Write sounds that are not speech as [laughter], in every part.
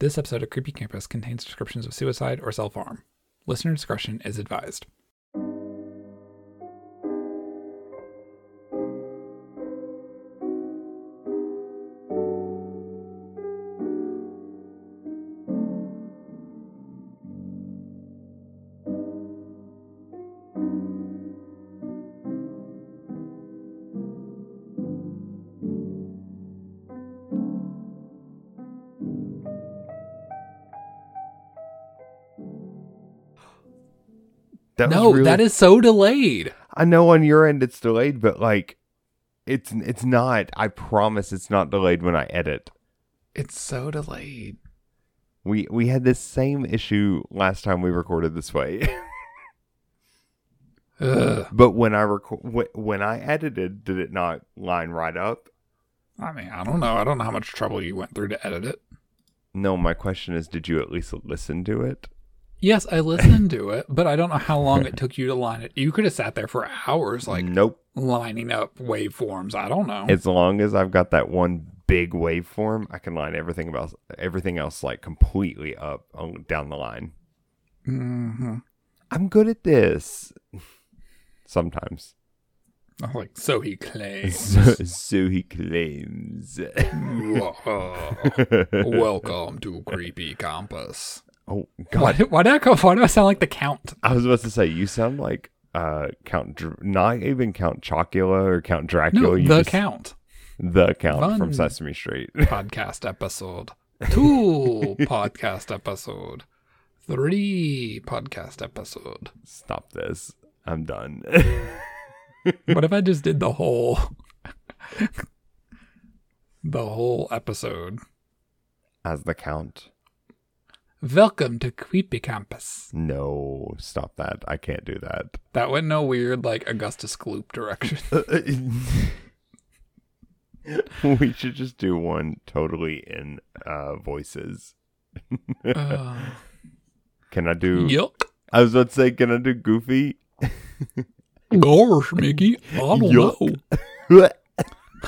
This episode of Creepy Campus contains descriptions of suicide or self harm. Listener discretion is advised. That no, really- that is so delayed. I know on your end it's delayed, but like, it's it's not. I promise it's not delayed when I edit. It's so delayed. We we had this same issue last time we recorded this way, [laughs] Ugh. but when I record when I edited, did it not line right up? I mean, I don't know. I don't know how much trouble you went through to edit it. No, my question is, did you at least listen to it? Yes, I listened to it, but I don't know how long it took you to line it. You could have sat there for hours, like nope. lining up waveforms. I don't know. As long as I've got that one big waveform, I can line everything about everything else like completely up on, down the line. hmm I'm good at this. Sometimes. Like so, he claims. [laughs] So, so he claims. [laughs] Welcome to Creepy Campus. Oh God! did- [laughs] why did I go? Why do I sound like the Count? I was about to say you sound like uh Count, Dr- not even Count Chocula or Count Dracula. No, you the just- Count the Count from Sesame Street. [laughs] podcast episode. Two [laughs] podcast episode. Three podcast episode. Stop this! I'm done. What if I just did the whole, the whole episode? As the Count. Welcome to Creepy Campus. No, stop that! I can't do that. That went no weird like Augustus Gloop direction. [laughs] we should just do one totally in uh voices. Uh, Can I do? yuck. I was about to say, can I do Goofy? Gosh, Mickey. I don't Yuck. know.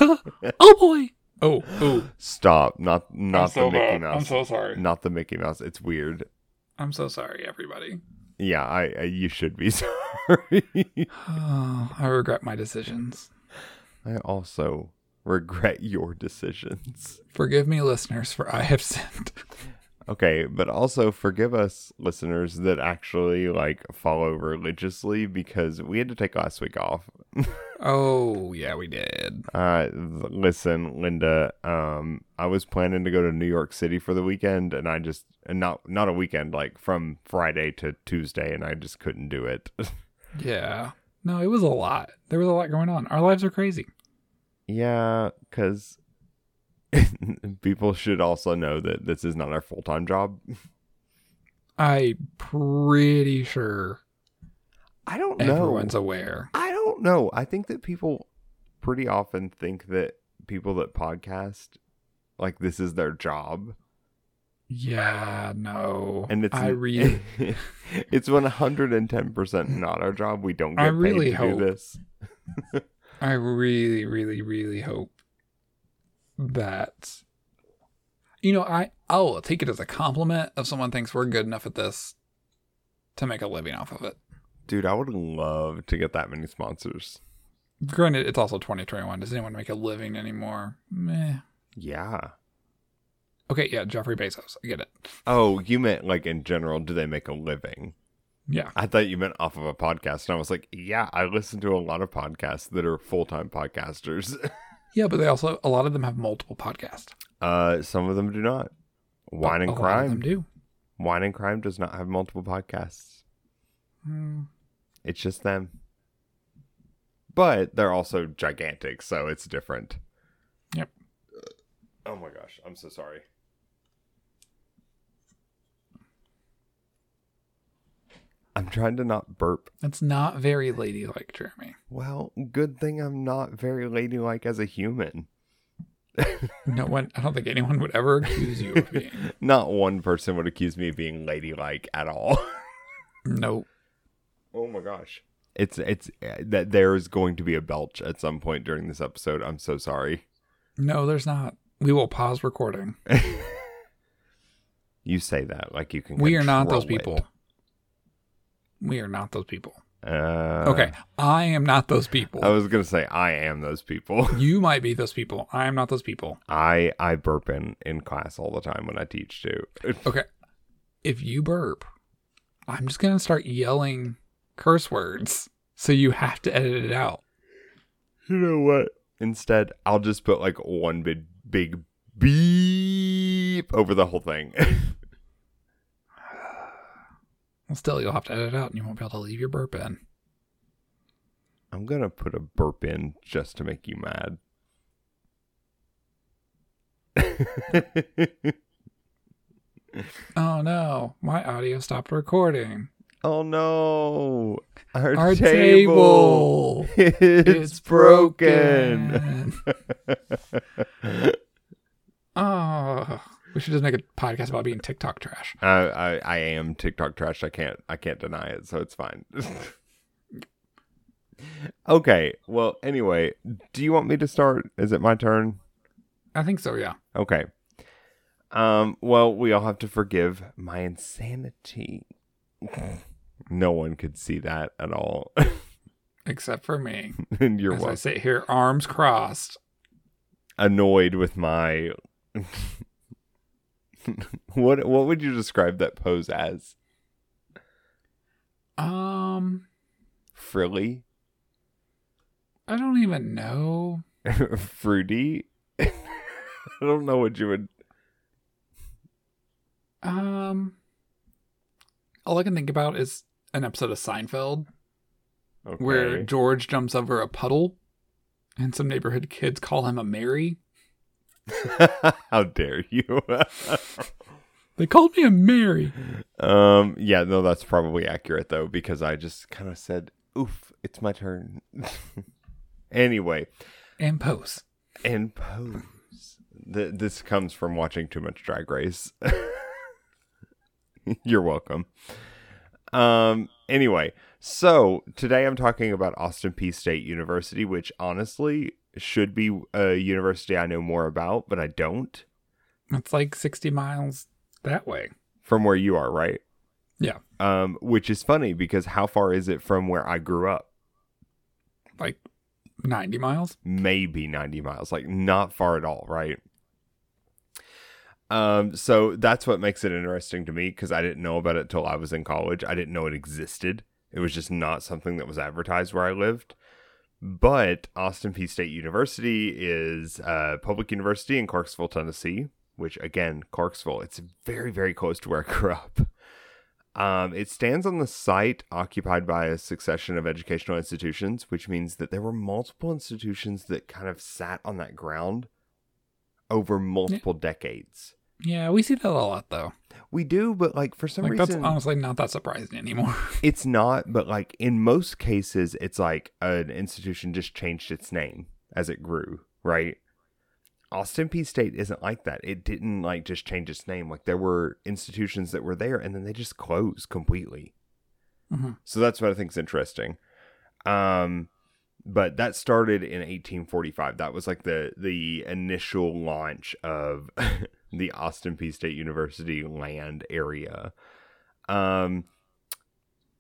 [laughs] [laughs] oh boy. Oh, oh. Stop! Not not so the Mickey bad. Mouse. I'm so sorry. Not the Mickey Mouse. It's weird. I'm so sorry, everybody. Yeah, I, I you should be sorry. [laughs] Oh, [sighs] I regret my decisions. I also regret your decisions. Forgive me, listeners, for I have sinned. Okay, but also forgive us listeners that actually like follow religiously because we had to take last week off. [laughs] Oh, yeah, we did. Uh th- listen, Linda, um I was planning to go to New York City for the weekend and I just and not not a weekend like from Friday to Tuesday and I just couldn't do it. [laughs] Yeah. No, it was a lot. There was a lot going on. Our lives are crazy. yeah, cuz [laughs] people should also know that this is not our full-time job. I pretty sure I don't know. everyone's aware. I don't know. I think that people pretty often think that people that podcast like this is their job, Yeah, no. and it's I really [laughs] it's one hundred and ten percent not our job. We don't get I paid really to hope- do this. [laughs] I really, really, really hope that you know, I I'll take it as a compliment if someone thinks we're good enough at this to make a living off of it. Dude, I would love to get that many sponsors. Granted, it's also 2021. Does anyone make a living anymore? Meh. Yeah. Okay, yeah, Jeffrey Bezos. I get it. Oh, you meant like in general, do they make a living? Yeah. I thought you meant off of a podcast, and I was like, yeah, I listen to a lot of podcasts that are full time podcasters. [laughs] Yeah, but they also a lot of them have multiple podcasts. uh, some of them do not. Wine A and Crime. them do. Wine and Crime does not have multiple podcasts. Hmm. It's just them. But they're also gigantic, so it's different. Yep. Oh my gosh, I'm so sorry. I'm trying to not burp. That's not very ladylike, Jeremy. Well, good thing I'm not very ladylike as a human. [laughs] No one. I don't think anyone would ever accuse you of being. [laughs] Not one person would accuse me of being ladylike at all. [laughs] Nope. Oh my gosh. It's it's uh, that there is going to be a belch at some point during this episode. I'm so sorry. No, there's not. We will pause recording. You say that like you can. We are not those people. We are not those people. Uh, Okay, I am not those people. I was gonna say I am those people. [laughs] you might be those people. I am not those people. I I burp in in class all the time when I teach too. [laughs] Okay. If you burp, I'm just going to start yelling curse words. So you have to edit it out. You know what? Instead, I'll just put like one big big beep over the whole thing. [laughs] Well, still, you'll have to edit it out and you won't be able to leave your burp in. I'm gonna put a burp in just to make you mad. Oh no, my audio stopped recording. oh no! Our, Our table, table. it's, broken. oh, [laughs] we should just make a podcast about being TikTok trash. I, I I am TikTok trash. I can't I can't deny it, so it's fine. [laughs] okay. Well, anyway, do you want me to start? Is it my turn? I think so, yeah. Okay. Um. Well, we all have to forgive my insanity. [laughs] no one could see that at all, [laughs] Except for me. and you're As I sit here, arms crossed. Annoyed with my. [laughs] what What would you describe that pose as? Um, Frilly, I don't even know. [laughs] fruity. [laughs] I don't know what you would. Um, all I can think about is an episode of Seinfeld Okay. where George jumps over a puddle, and some neighborhood kids call him a Mary. [laughs] How dare you? [laughs] They called me a Mary. um. Yeah. No, that's probably accurate though, because I just kind of said, "Oof, it's my turn." [laughs] anyway, And pose. and pose. Th- this comes from watching too much Drag Race. You're welcome. Um. Anyway, so today I'm talking about Austin Peay State University, which honestly should be a university I know more about, but I don't. It's like 60 miles that way. From where you are, right? Yeah. Um, which is funny because how far is it from where I grew up? Like 90 miles. Maybe 90 miles, like not far at all, right? Um, so that's what makes it interesting to me because I didn't know about it till I was in college. I didn't know it existed. It was just not something that was advertised where I lived. But Austin Peay State University is a public university in Clarksville, Tennessee, which again, Clarksville, it's very, very close to where I grew up. Um, it stands on the site occupied by a succession of educational institutions, which means that there were multiple institutions that kind of sat on that ground over multiple decades. Yeah, we see that a lot though. We do, but like for some Like that's honestly not that surprising anymore. [laughs] it's not. But like in most cases, it's like an institution just changed its name as it grew, right? Austin Peay State isn't like that. It didn't like just change its name. Like there were institutions that were there and then they just closed completely. Mhm. So that's what I think is interesting. Um, but that started in 1845. That was like the the initial launch of [laughs] the Austin Peay State University land area. Um,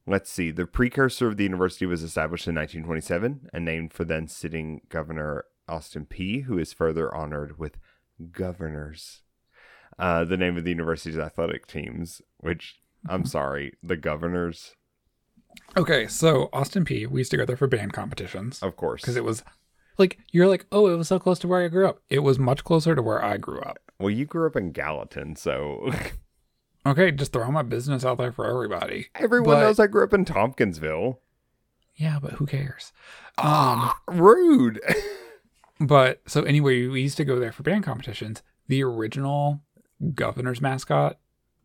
let's see. The precursor of the university was established in 1927 and named for then sitting Governor Austin Peay, who is further honored with governors. Uh, the name of the university's athletic teams, which I'm [laughs] sorry, the governors, Okay, so Austin Peay, we used to go there for band competitions of course. because it was like you're like, oh, it was so close to where I grew up. It was much closer to where I grew up. Well, you grew up in Gallatin, so [laughs] Okay, just throw my business out there for everybody. everyone But- knows I grew up in Tompkinsville. Yeah, but who cares? Um, [gasps] rude. [laughs] but so anyway, we used to go there for band competitions. The original governor's mascot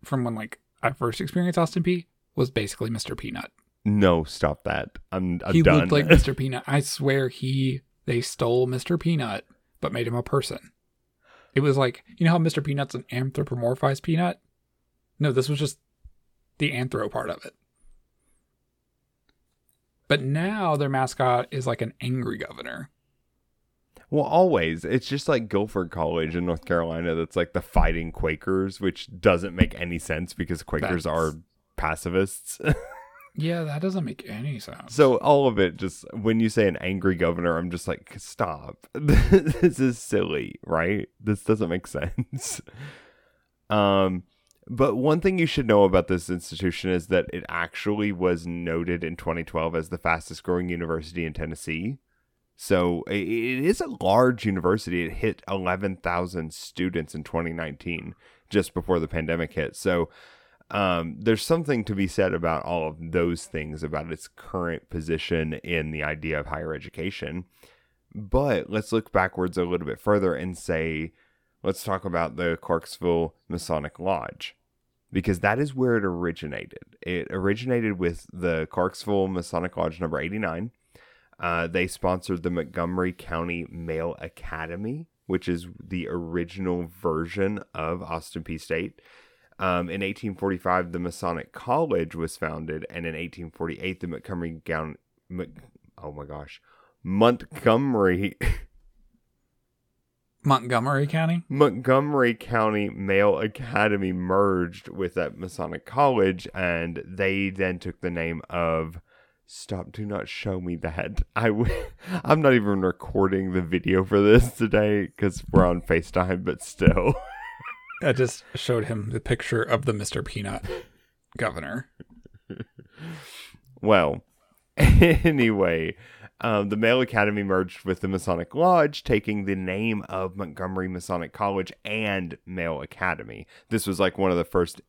from when like I first experienced Austin Peay was basically Mr. Peanut. No, stop that. I'm, I'm he done. looked like [laughs] Mr. Peanut. I swear he they stole Mr. Peanut but made him a person. It was like you know how Mr. Peanut's an anthropomorphized peanut? No, this was just the anthro part of it. But now their mascot is like an angry governor. Well, always. It's just like Guilford College in North Carolina that's like the fighting Quakers, which doesn't make any sense because Quakers That's- are pacifists. [laughs] Yeah, that doesn't make any sense. so all of it just when you say an angry governor, I'm just like, stop. [laughs] this is silly, right? This doesn't make sense. [laughs] Um but one thing you should know about this institution is that it actually was noted in 2012 as the fastest growing university in Tennessee. So it is a large university. It hit 11,000 students in 2019, just before the pandemic hit. So um, there's something to be said about all of those things about its current position in the idea of higher education. But let's look backwards a little bit further and say, let's talk about the Clarksville Masonic Lodge because that is where it originated. It originated with the Clarksville Masonic Lodge number 89. Uh, they sponsored the Montgomery County Male Academy, which is the original version of Austin Peay State. Um, in 1845, the Masonic College was founded, and in 1848, the Montgomery County, oh my gosh, Montgomery [laughs] Montgomery County? Montgomery County Male Academy merged with that Masonic College, and they then took the name of. Stop! Do not show me that. [laughs] I w- I'm not even recording the video for this [laughs] today because we're on Facetime, but still. I just showed him the picture of the Mr. Peanut governor. [laughs] Well, anyway, um, the Male Academy merged with the Masonic Lodge, taking the name of Montgomery Masonic College and Male Academy. This was like one of the first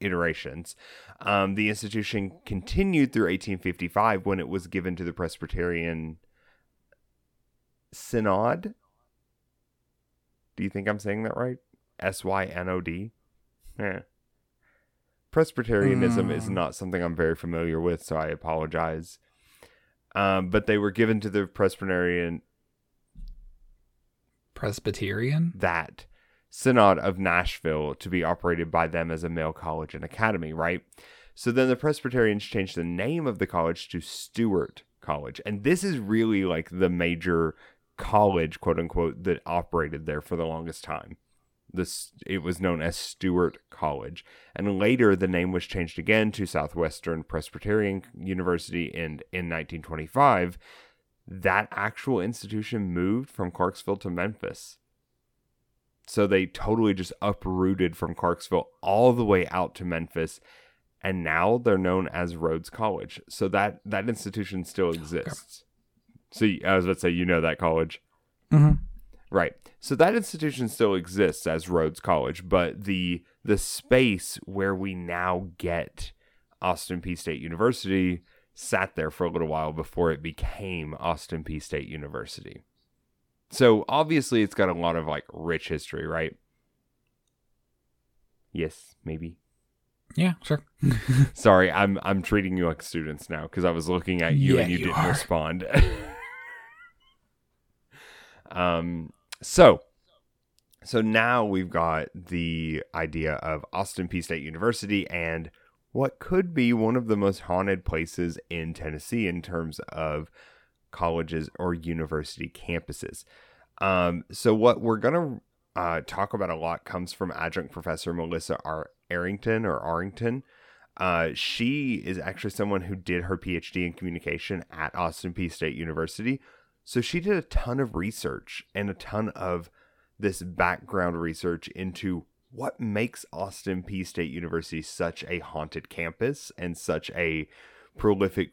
iterations. Um, the institution continued through 1855 when it was given to the Presbyterian Synod. Do you think I'm saying that right? S Y N O D? Yeah. Presbyterianism is Mm. not something I'm very familiar with, so I apologize. Um, but they were given to the Presbyterian Presbyterian? that synod of Nashville to be operated by them as a male college and academy, right? So then the Presbyterians changed the name of the college to Stewart College. And this is really like the major college, quote unquote, that operated there for the longest time. This it was known as Stewart College. And later the name was changed again to Southwestern Presbyterian University and in 1925 that actual institution moved from Clarksville to Memphis. So they totally just uprooted from Clarksville all the way out to Memphis, and now they're known as Rhodes College. So that that institution still exists. So you- I was about to say, you know that college, Mm-hmm. Right? So that institution still exists as Rhodes College, but the the space where we now get Austin Peay State University sat there for a little while before it became Austin Peay State University. So obviously it's got a lot of like rich history, right? Yes, maybe. Yeah, sure. [laughs] Sorry, I'm I'm treating you like students now because I was looking at you Yeah, and you, you didn't are. respond. [laughs] um so so now we've got the idea of Austin Peay State University and what could be one of the most haunted places in Tennessee in terms of colleges or university campuses. Um, so what we're gonna uh, talk about a lot comes from adjunct professor Melissa R. Arrington or Arrington. Uh, she is actually someone who did her PhD in communication at Austin Peay State University. So she did a ton of research and a ton of this background research into what makes Austin Peay State University such a haunted campus and such a prolific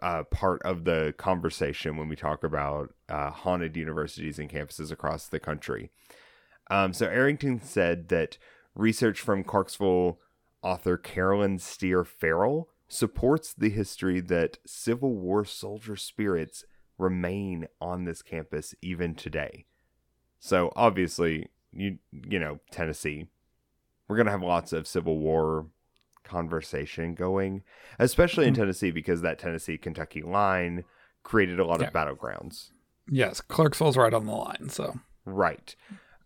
uh, part of the conversation when we talk about uh, haunted universities and campuses across the country. Um, so Arrington said that research from Clarksville author Carolyn Steer Farrell supports the history that Civil War soldier spirits remain on this campus even today. So obviously, you you know Tennessee, we're gonna have lots of Civil War conversation going, especially in Mhm. Tennessee because that Tennessee Kentucky line created a lot Yeah. of battlegrounds. yes, Clarksville's right on the line, so Right.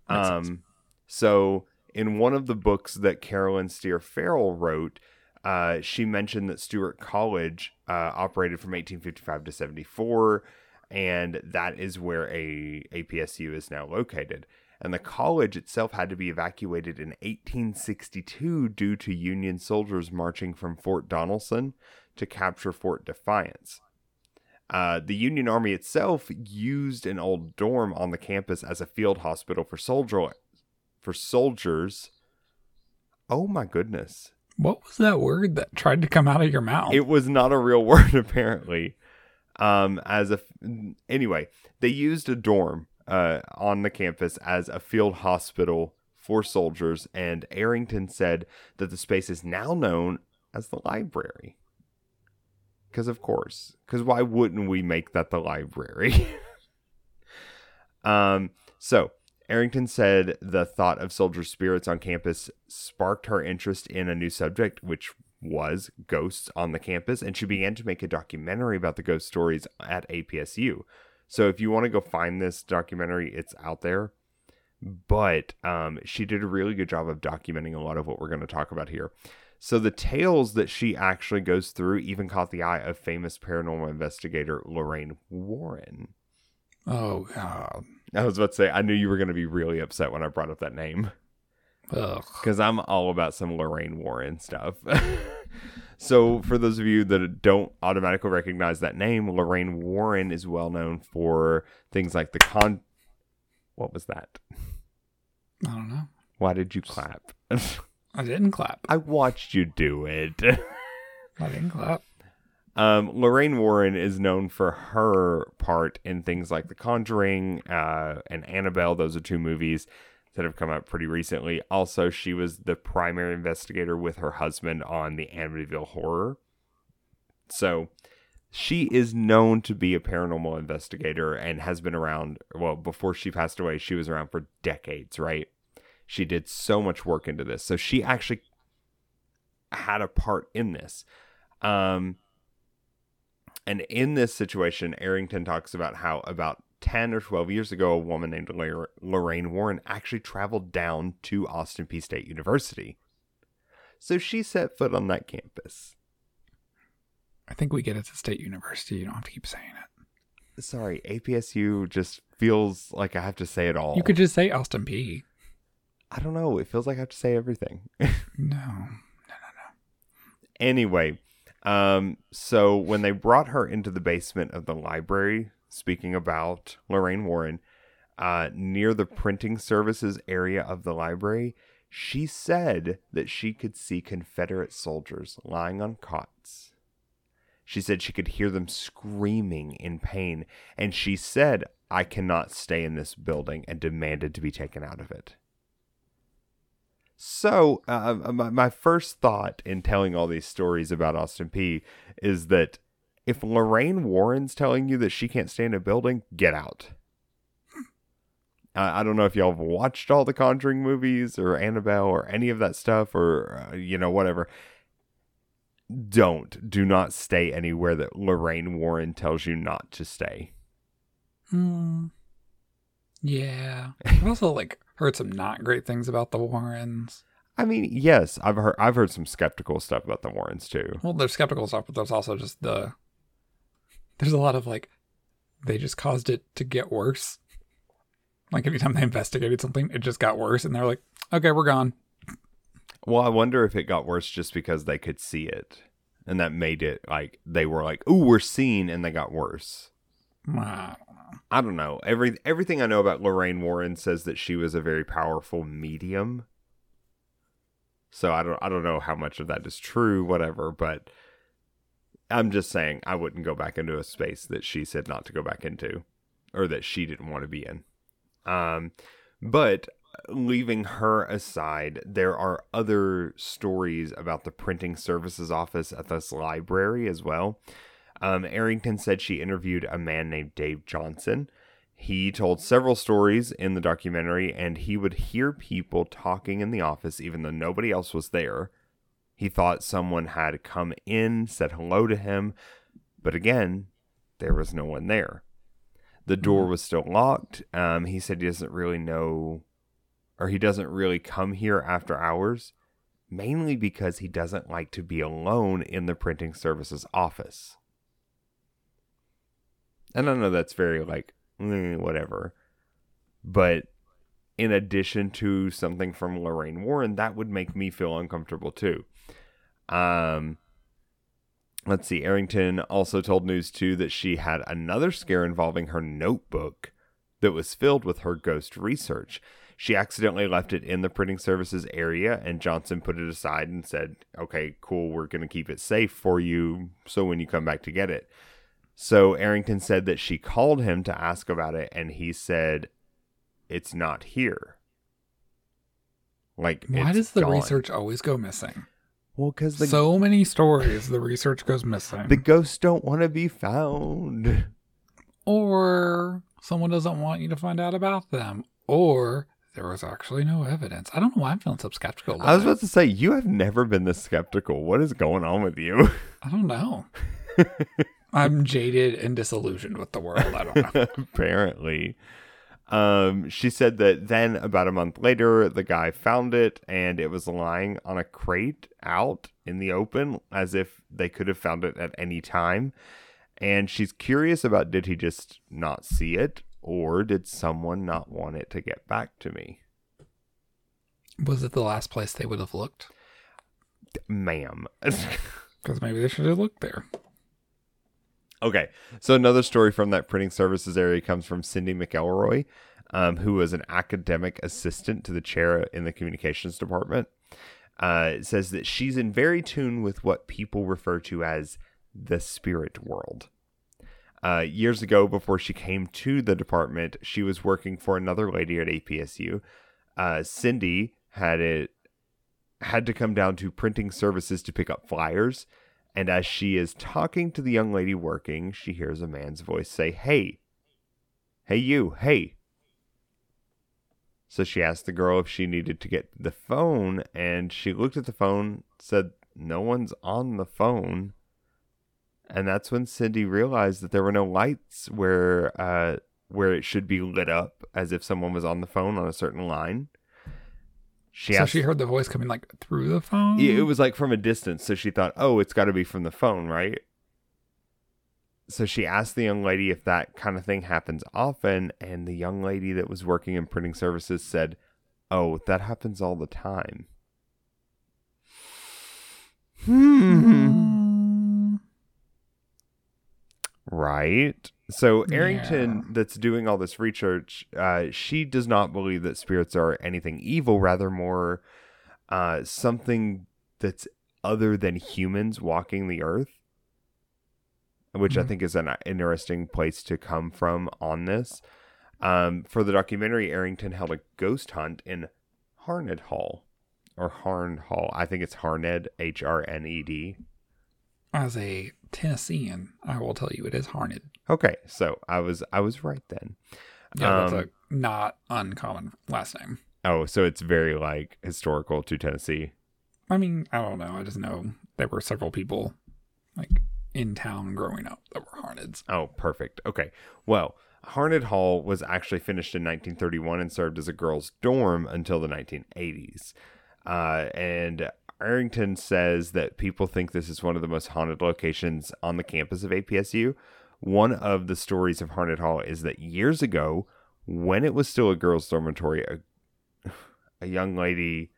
Makes sense. Um, so in one of the books that Carolyn Steer Farrell wrote, uh, she mentioned that Stewart College uh, operated from 1855 to 74. And that is where a APSU is now located. And the college itself had to be evacuated in 1862 due to Union soldiers marching from Fort Donelson to capture Fort Defiance. Uh, the Union Army itself used an old dorm on the campus as a field hospital for soldier for soldiers. Oh my goodness! What was that word that tried to come out of your mouth? It was not a real [laughs] word, apparently. Um, as a anyway, they used a dorm uh, on the campus as a field hospital for soldiers, and Arrington said that the space is now known as the library. Because of course, because why wouldn't we make that the library? [laughs] um, so Arrington said the thought of soldier spirits on campus sparked her interest in a new subject, which was ghosts on the campus, and she began to make a documentary about the ghost stories at APSU. So if you want to go find this documentary, it's out there. But um, she did a really good job of documenting a lot of what we're going to talk about here. So the tales that she actually goes through even caught the eye of famous paranormal investigator Lorraine Warren. Oh God. I was about to say I knew you were going to be really upset when I brought up that name. Cuz I'm all about some Lorraine Warren stuff. [laughs] so for those of you that don't automatically recognize that name, Lorraine Warren is well known for things like the con What was that? I don't know. Why did you clap? I didn't clap. I watched you do it. [laughs] I didn't clap. Um, Lorraine Warren is known for her part in things like The Conjuring uh, and Annabelle. Those are two movies that have come out pretty recently. Also, she was the primary investigator with her husband on the Amityville Horror. So, she is known to be a paranormal investigator and has been around. Well, before she passed away, she was around for decades, right? She did so much work into this. So, she actually had a part in this. Um, and in this situation, Arrington talks about how about 10 or 12 years ago, a woman named Lorraine Warren actually traveled down to Austin Peay State University. So she set foot on that campus. I think we get it to State University. You don't have to keep saying it. Sorry, APSU just feels like I have to say it all. You could just say Austin Peay. I don't know. It feels like I have to say everything. [laughs] No, no, no, no. Anyway, um, so when they brought her into the basement of the library, speaking about Lorraine Warren, uh, near the printing services area of the library, she said that she could see Confederate soldiers lying on cots. She said she could hear them screaming in pain, and she said, I cannot stay in this building, and demanded to be taken out of it. So, uh, my, my first thought in telling all these stories about Austin Peay is that if Lorraine Warren's telling you that she can't stay in a building, get out. I don't know if y'all have watched all the Conjuring movies or Annabelle or any of that stuff or, uh, you know, whatever. Don't, do not stay anywhere that Lorraine Warren tells you not to stay. Hmm. Yeah. [laughs] I've also like heard some not great things about the Warrens. I mean, yes, I've heard I've heard some skeptical stuff about the Warrens too. Well, there's skeptical stuff, but there's also just the there's a lot of like they just caused it to get worse. Like anytime they investigated something, it just got worse, and they're like, "Okay, we're gone." Well, I wonder if it got worse just because they could see it, and that made it like they were like, "Ooh, we're seen," and they got worse. I I don't know. Every everything I know about Lorraine Warren says that she was a very powerful medium. So I don't I don't know how much of that is true, whatever, but I'm just saying I wouldn't go back into a space that she said not to go back into or that she didn't want to be in. Um but leaving her aside, there are other stories about the printing services office at this library as well. Um, Arrington said she interviewed a man named Dave Johnson. He told several stories in the documentary, and he would hear people talking in the office even though nobody else was there. He thought someone had come in, said hello to him, but again, there was no one there. The door was still locked. Um, he said he doesn't really know, or he doesn't really come here after hours, mainly because he doesn't like to be alone in the printing services office. And I know that's very like eh, whatever. But in addition to something from Lorraine Warren, that would make me feel uncomfortable too. Um let's see. Arrington also told News 2 that she had another scare involving her notebook that was filled with her ghost research. She accidentally left it in the printing services area, and Johnson put it aside and said, Okay, cool, we're going to keep it safe for you so when you come back to get it. So Arrington said that she called him to ask about it, and he said, It's not here. Like, Why does the gone. research always go missing? Well, because the, so many stories, the research goes missing. the ghosts don't want to be found. or someone doesn't want you to find out about them. Or there was actually no evidence. I don't know why I'm feeling so skeptical. I was about about to say, you have never been this skeptical. What is going on with you? I don't know. I'm jaded and disillusioned with the world. I don't know. [laughs] Apparently. Um, she said that then about a month later, the guy found it and it was lying on a crate out in the open as if they could have found it at any time. And she's curious about did he just not see it or did someone not want it to get back to me? Was it the last place they would have looked? Ma'am. [laughs] Because maybe they should have looked there. Okay, so another story from that printing services area comes from Cindy McElroy, um, who was an academic assistant to the chair in the communications department. Uh, it says that she's in very tune with what people refer to as the spirit world. Uh, years ago, before she came to the department, she was working for another lady at APSU. Uh, Cindy had it had to come down to printing services to pick up flyers and as she is talking to the young lady working, she hears a man's voice say, Hey, hey, you, hey. So she asked the girl if she needed to get the phone, and she looked at the phone, said, No one's on the phone. And that's when Cindy realized that there were no lights where uh, where it should be lit up as if someone was on the phone on a certain line. She so asked, she heard the voice coming like through the phone. yeah, it was like from a distance, so she thought, "Oh, it's got to be from the phone, right?" So she asked the young lady if that kind of thing happens often, and the young lady that was working in printing services said, "Oh, that happens all the time." Hmm. Right. So Arrington, Yeah. that's doing all this research, uh, she does not believe that spirits are anything evil, rather more uh, something that's other than humans walking the earth, which I Mhm. think is an interesting place to come from on this. Um, for the documentary, Arrington held a ghost hunt in Harned Hall, or Harn Hall. I think it's Harned, H R N E D. As a Tennessean, I will tell you it is Harned. Okay, so I was I was right then. Yeah, Um, that's a not uncommon last name. Oh, so it's very like historical to Tennessee. I mean, I don't know. I just know there were several people like in town growing up that were Harneds. Oh, perfect. Okay. Well, Harned Hall was actually finished in 1931 and served as a girls' dorm until the 1980s. Uh, and Arrington says that people think this is one of the most haunted locations on the campus of APSU. One of the stories of Harned Hall is that years ago, when it was still a girls' dormitory, a, [sighs] a young lady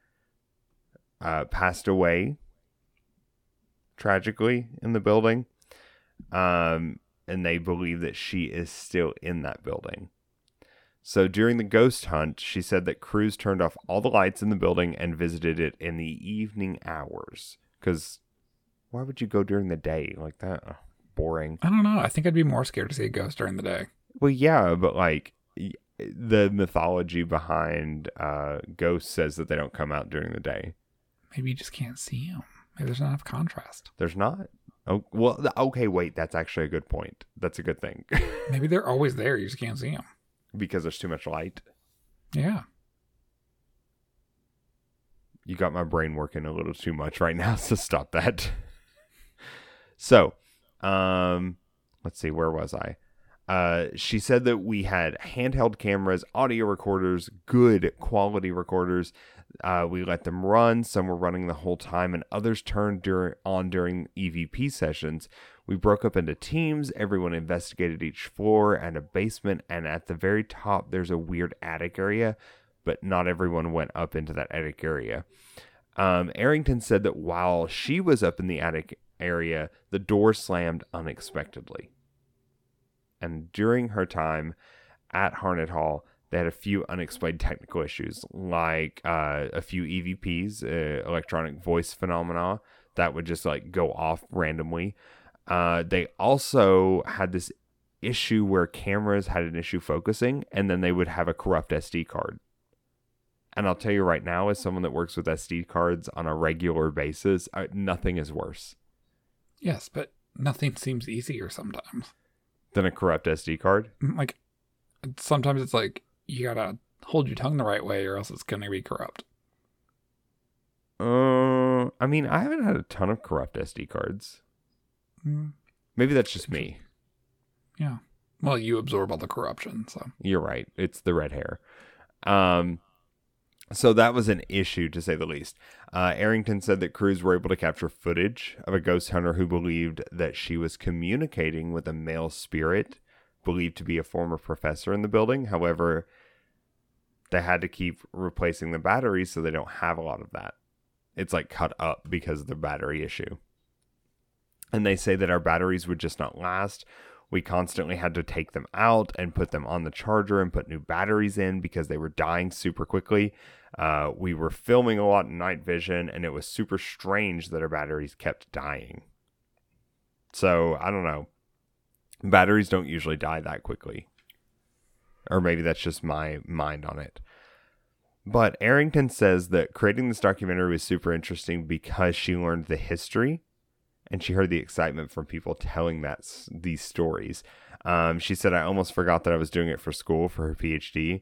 uh, passed away tragically in the building. Um, and they believe that she is still in that building. So during the ghost hunt, she said that crews turned off all the lights in the building and visited it in the evening hours. Because why would you go during the day like that? Ugh, boring. I don't know. I think I'd be more scared to see a ghost during the day. Well, yeah, but like the mythology behind uh, ghosts says that they don't come out during the day. Maybe you just can't see them. Maybe there's not enough contrast. There's not. Oh well. Okay, wait. That's actually a good point. That's a good thing [laughs] Maybe they're always there. You just can't see them. Because there's too much light. Yeah. You got my brain working a little too much right now, [laughs] so stop that. [laughs] so, um, let's see, where was I? Uh, she said that we had handheld cameras, audio recorders, good quality recorders. Uh, we let them run. Some were running the whole time, and others turned dur- on during EVP sessions. We broke up into teams. Everyone investigated each floor and a basement, and at the very top, there's a weird attic area, but not everyone went up into that attic area. Um, Arrington said that while she was up in the attic area, the door slammed unexpectedly. And during her time at Harned Hall, they had a few unexplained technical issues, like uh, a few EVPs, uh, electronic voice phenomena, that would just like go off randomly. Uh, they also had this issue where cameras had an issue focusing, and then they would have a corrupt SD card. And I'll tell you right now, as someone that works with SD cards on a regular basis, uh, nothing is worse Yes, but nothing seems easier sometimes. than a corrupt SD card. Like sometimes it's like you gotta hold your tongue the right way, or else it's gonna be corrupt. Uh, I mean, I haven't had a ton of corrupt SD cards. Mm, Maybe that's just me. yeah. Well, you absorb all the corruption, so You're right. It's the red hair. Um, so that was an issue to say the least. Uh, Arrington said that crews were able to capture footage of a ghost hunter who believed that she was communicating with a male spirit, believed to be a former professor in the building. However, they had to keep replacing the batteries so they don't have a lot of that. It's like cut up because of the battery issue. And they say that our batteries would just not last. We constantly had to take them out and put them on the charger and put new batteries in because they were dying super quickly. Uh, we were filming a lot in night vision, and it was super strange that our batteries kept dying. So I don't know. Batteries don't usually die that quickly. Or maybe that's just my mind on it. But Arrington says that creating this documentary was super interesting because she learned the history and she heard the excitement from people telling that these stories. Um, she said, "I almost forgot that I was doing it for school for her PhD.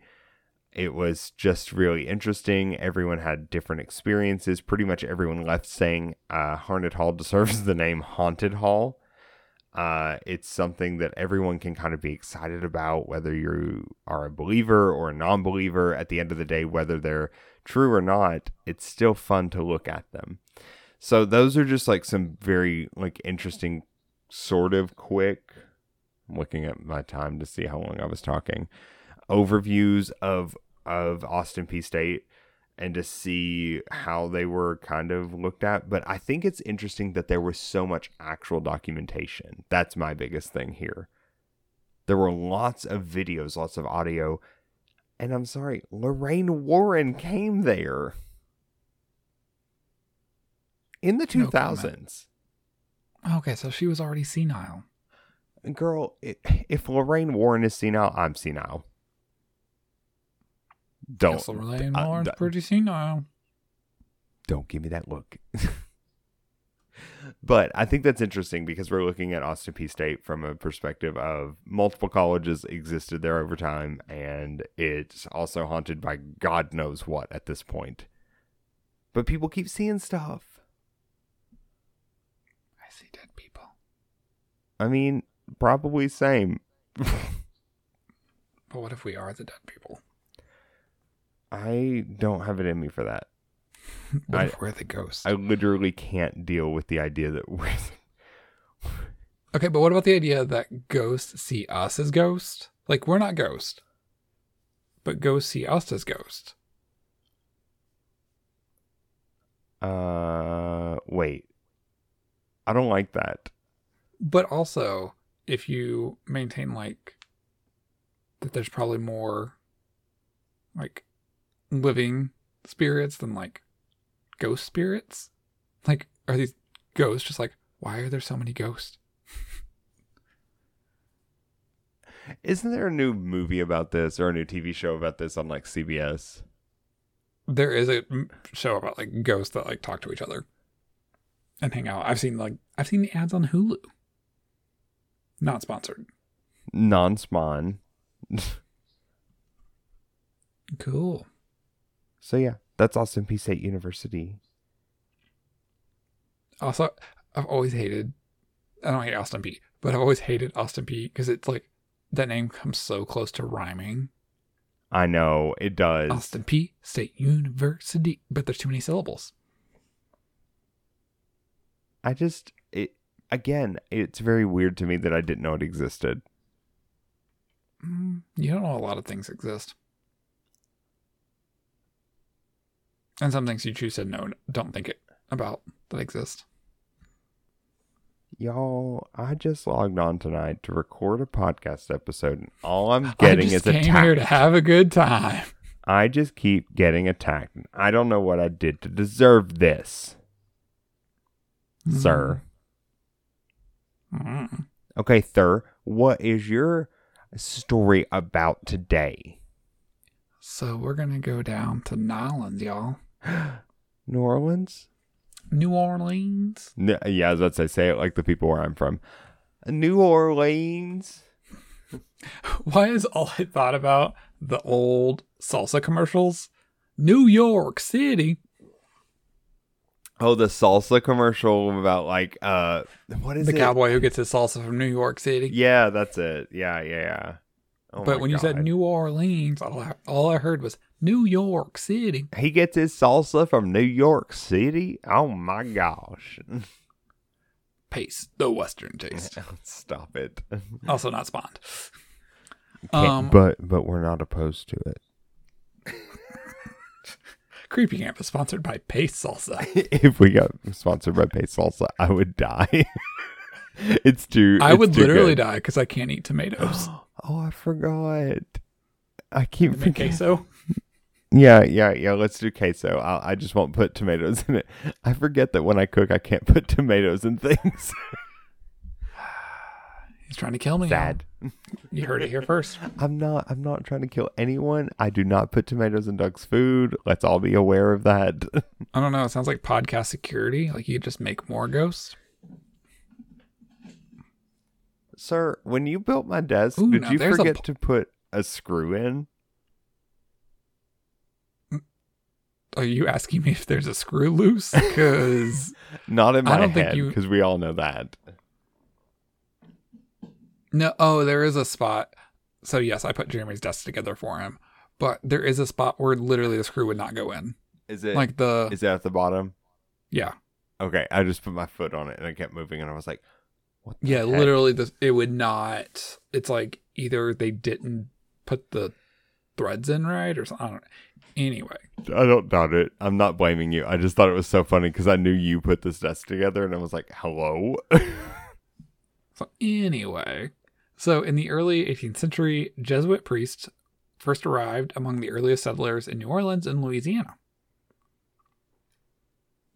It was just really interesting. Everyone had different experiences. Pretty much everyone left saying uh, Harned Hall [laughs] deserves the name Haunted Hall. Uh, it's something that everyone can kind of be excited about, whether you are a believer or a non-believer. At the end of the day, whether they're true or not, it's still fun to look at them." So those are just like some very like interesting sort of quick I'm looking at my time to see how long I was talking overviews of of Austin Peay State and to see how they were kind of looked at. But I think it's interesting that there was so much actual documentation. That's my biggest thing here. There were lots of videos lots of audio. And I'm sorry Lorraine Warren came there in the No 2000s. okay. So she was already senile. Girl, if Lorraine Warren is senile, I'm senile. Don't Yes, Lorraine uh, Warren's d- pretty senile. don't give me that look. [laughs] but I think that's interesting because we're looking at Austin Peay State from a perspective of multiple colleges existed there over time, and it's also haunted by God knows what at this point. But people keep seeing stuff. See dead people. I mean, probably same. [laughs] But what if we are the dead people? I don't have it in me for that. [laughs] What I- if we're the ghosts? I literally can't deal with the idea that we're. [laughs] okay, but what about the idea that ghosts see us as ghosts? Like we're not ghosts, but ghosts see us as ghosts. Uh, wait. I don't like that. But also, if you maintain like that, there's probably more like living spirits than like ghost spirits. Like, are these ghosts just like why are there so many ghosts? Isn't there a new movie about this or a new TV show about this on like CBS? There is a show about like ghosts that like talk to each other and hang out. I've seen like I've seen the ads on Hulu. Not sponsored. Non spawn. Cool. So yeah, that's Austin Peay State University. Also, I've always hated. I don't hate Austin Peay, but I've always hated Austin Peay because it's like that name comes so close to rhyming. I know it does. Austin Peay State University, but there's too many syllables. I just it again. It's very weird to me that I didn't know it existed. Mm, you don't know a lot of things exist. And some things you choose to know, don't think it about that exist. Y'all, I just logged on tonight to record a podcast episode, and all I'm I getting just is came here to have a good time. I just keep getting attacked. I don't know what I did to deserve this, sir. Mm. Okay, sir, what is your story about today? So we're gonna go down to Nolans, y'all. [gasps] New Orleans? New Orleans. N- yeah, I was about to say, say it like the people where I'm from. New Orleans. [laughs] Why is all I thought about the old salsa commercials? New York City. Oh, the salsa commercial about like uh, what is the it? cowboy who gets his salsa from New York City. Yeah, that's it. Yeah, yeah, yeah. Oh but when you said New Orleans, all I, all I heard was New York City. he gets his salsa from New York City. Oh my gosh! Pace, the Western taste. [laughs] Stop it. [laughs] also not spawned. Um, but but we're not opposed to it. Creepy Camp is sponsored by Pace Salsa. [laughs] if we got sponsored by Pace Salsa, I would die. [laughs] it's too. I it's would too literally good. die because I can't eat tomatoes. [gasps] Oh, I forgot. I keep Make forgetting. queso. Yeah, yeah, yeah. Let's do queso. I'll, I just won't put tomatoes in it. I forget that when I cook, I can't put [laughs] tomatoes in things. He's trying to kill me. Sad. You heard it here first. [laughs] I'm not. I'm not trying to kill anyone. I do not put tomatoes in Doug's food. Let's all be aware of that. [laughs] I don't know. It sounds like podcast security. Like you just make more ghosts. Sir, when you built my desk, Ooh, did you forget p- to put a screw in? Are you asking me if there's a screw loose? Because [laughs] Not in I my don't think head, you- because we all know that. No. Oh, there is a spot. So yes, I put Jeremy's desk together for him, but there is a spot where literally the screw would not go in. Is it? Like the is it at the bottom? yeah Okay, I just put my foot on it and it kept moving, and I was like, "What?" The yeah heck? literally the it would not. It's like either they didn't put the threads in right or something. I don't know. Anyway, I don't doubt it. I'm not blaming you. I just thought it was so funny because I knew you put this desk together, and I was like, "Hello." [laughs] So anyway, so in the early 18th century, Jesuit priests first arrived among the earliest settlers in New Orleans and Louisiana.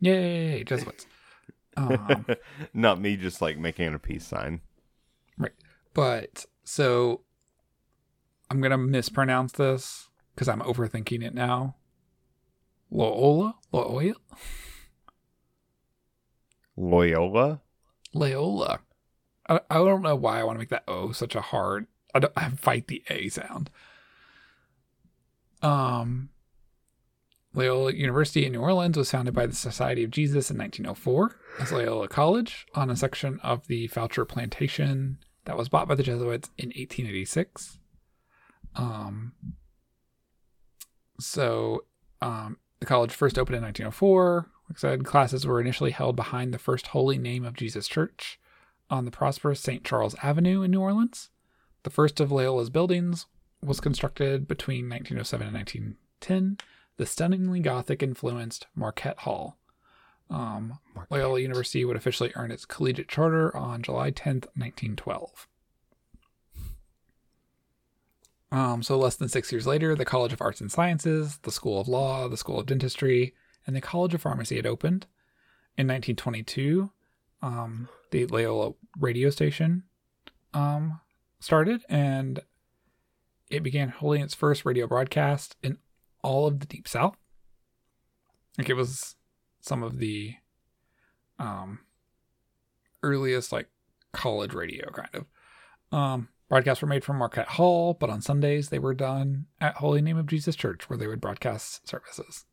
Yay, Jesuits! Um, [laughs] not me, just like making a peace sign. Right. But so I'm gonna mispronounce this because I'm overthinking it now. Loyola, Loyola, Loyola. Loyola. I, I don't know why I want to make that O such a hard. I, I fight the A sound. Um, Loyola University in New Orleans was founded by the Society of Jesus in 1904 as Loyola College on a section of the Foucher Plantation that was bought by the Jesuits in 1886. Um, so, um, the college first opened in 1904. Like I said, classes were initially held behind the First Holy Name of Jesus Church on the prosperous St. Charles Avenue in New Orleans. The first of Loyola's buildings was constructed between 1907 and 1910, the stunningly Gothic influenced Marquette Hall. Um, Loyola University would officially earn its collegiate charter on July 10th, 1912. Um, so, less than six years later, the College of Arts and Sciences, the School of Law, the School of Dentistry, and the College of Pharmacy had opened. In 1922, um, the Loyola radio station um, started, and it began holding its first radio broadcast in all of the Deep South. Like it was some of the um, earliest like college radio kind of. Um, broadcasts were made from Marquette Hall, but on Sundays they were done at Holy Name of Jesus Church, where they would broadcast services.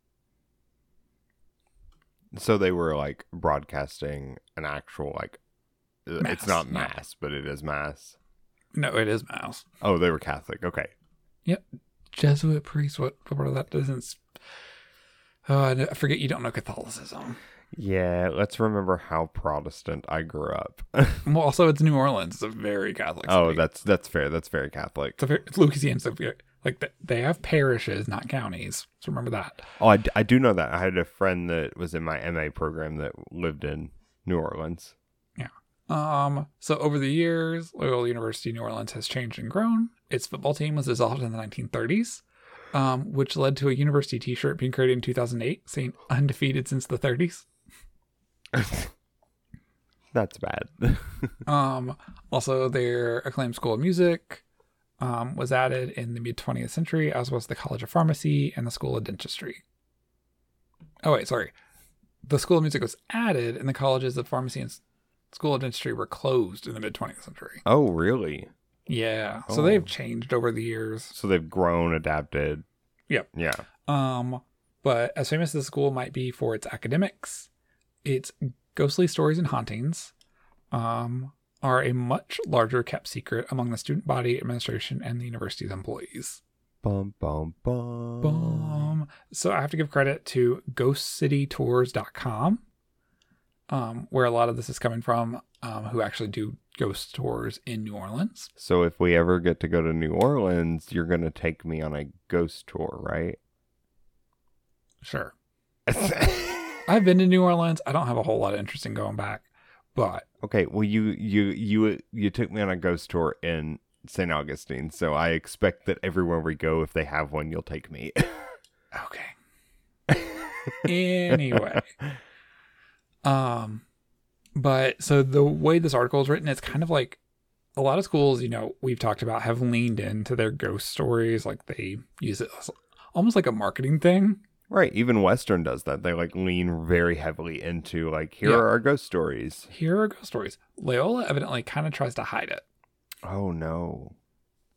So they were like broadcasting an actual like. uh, Mass, it's not yeah. mass, but it is mass. No, it is mass. Oh, they were Catholic. Okay. Yep. Jesuit priest. What? What that doesn't? Oh, I forget. You don't know Catholicism. Yeah, let's remember how Protestant I grew up. [laughs] Well, also it's New Orleans. It's a very Catholic. oh, that's that's fair. That's very Catholic. it's, a very, it's Louisiana. So like they have parishes, not counties. So remember that. Oh, I do know that. I had a friend that was in my MA program that lived in New Orleans. Yeah. Um, so over the years, Loyola University New Orleans has changed and grown. Its football team was dissolved in the 1930s, um, which led to a university T-shirt being created in 2008 saying "undefeated since the 30s." [laughs] That's bad. [laughs] Um, also, their acclaimed School of Music um, was added in the mid 20th century, as was the College of Pharmacy and the School of Dentistry. Oh wait, sorry. The School of Music was added, and the colleges of pharmacy and School of Dentistry were closed in the mid 20th century. oh, really? Yeah, so Oh. they've changed over the years. So they've grown, adapted. Yep. Yeah. Um, but as famous as the school might be for its academics, its ghostly stories and hauntings um, are a much larger kept secret among the student body, administration, and the university's employees. Bum bum bum. Boom. So I have to give credit to ghostcitytours.com, um, where a lot of this is coming from, um, who actually do ghost tours in New Orleans. So if we ever get to go to New Orleans, you're gonna take me on a ghost tour, right? Sure. [laughs] I've been to New Orleans. I don't have a whole lot of interest in going back, but okay. Well, you you you you took me on a ghost tour in St. Augustine, so I expect that everywhere we go, if they have one, you'll take me. [laughs] okay. anyway um but so the way this article is written it's kind of like a lot of schools you know we've talked about have leaned into their ghost stories like they use it as almost like a marketing thing Right, even Western does that. They like lean very heavily into like here Yeah. are our ghost stories. here are ghost stories loyola evidently kind of tries to hide it Oh no.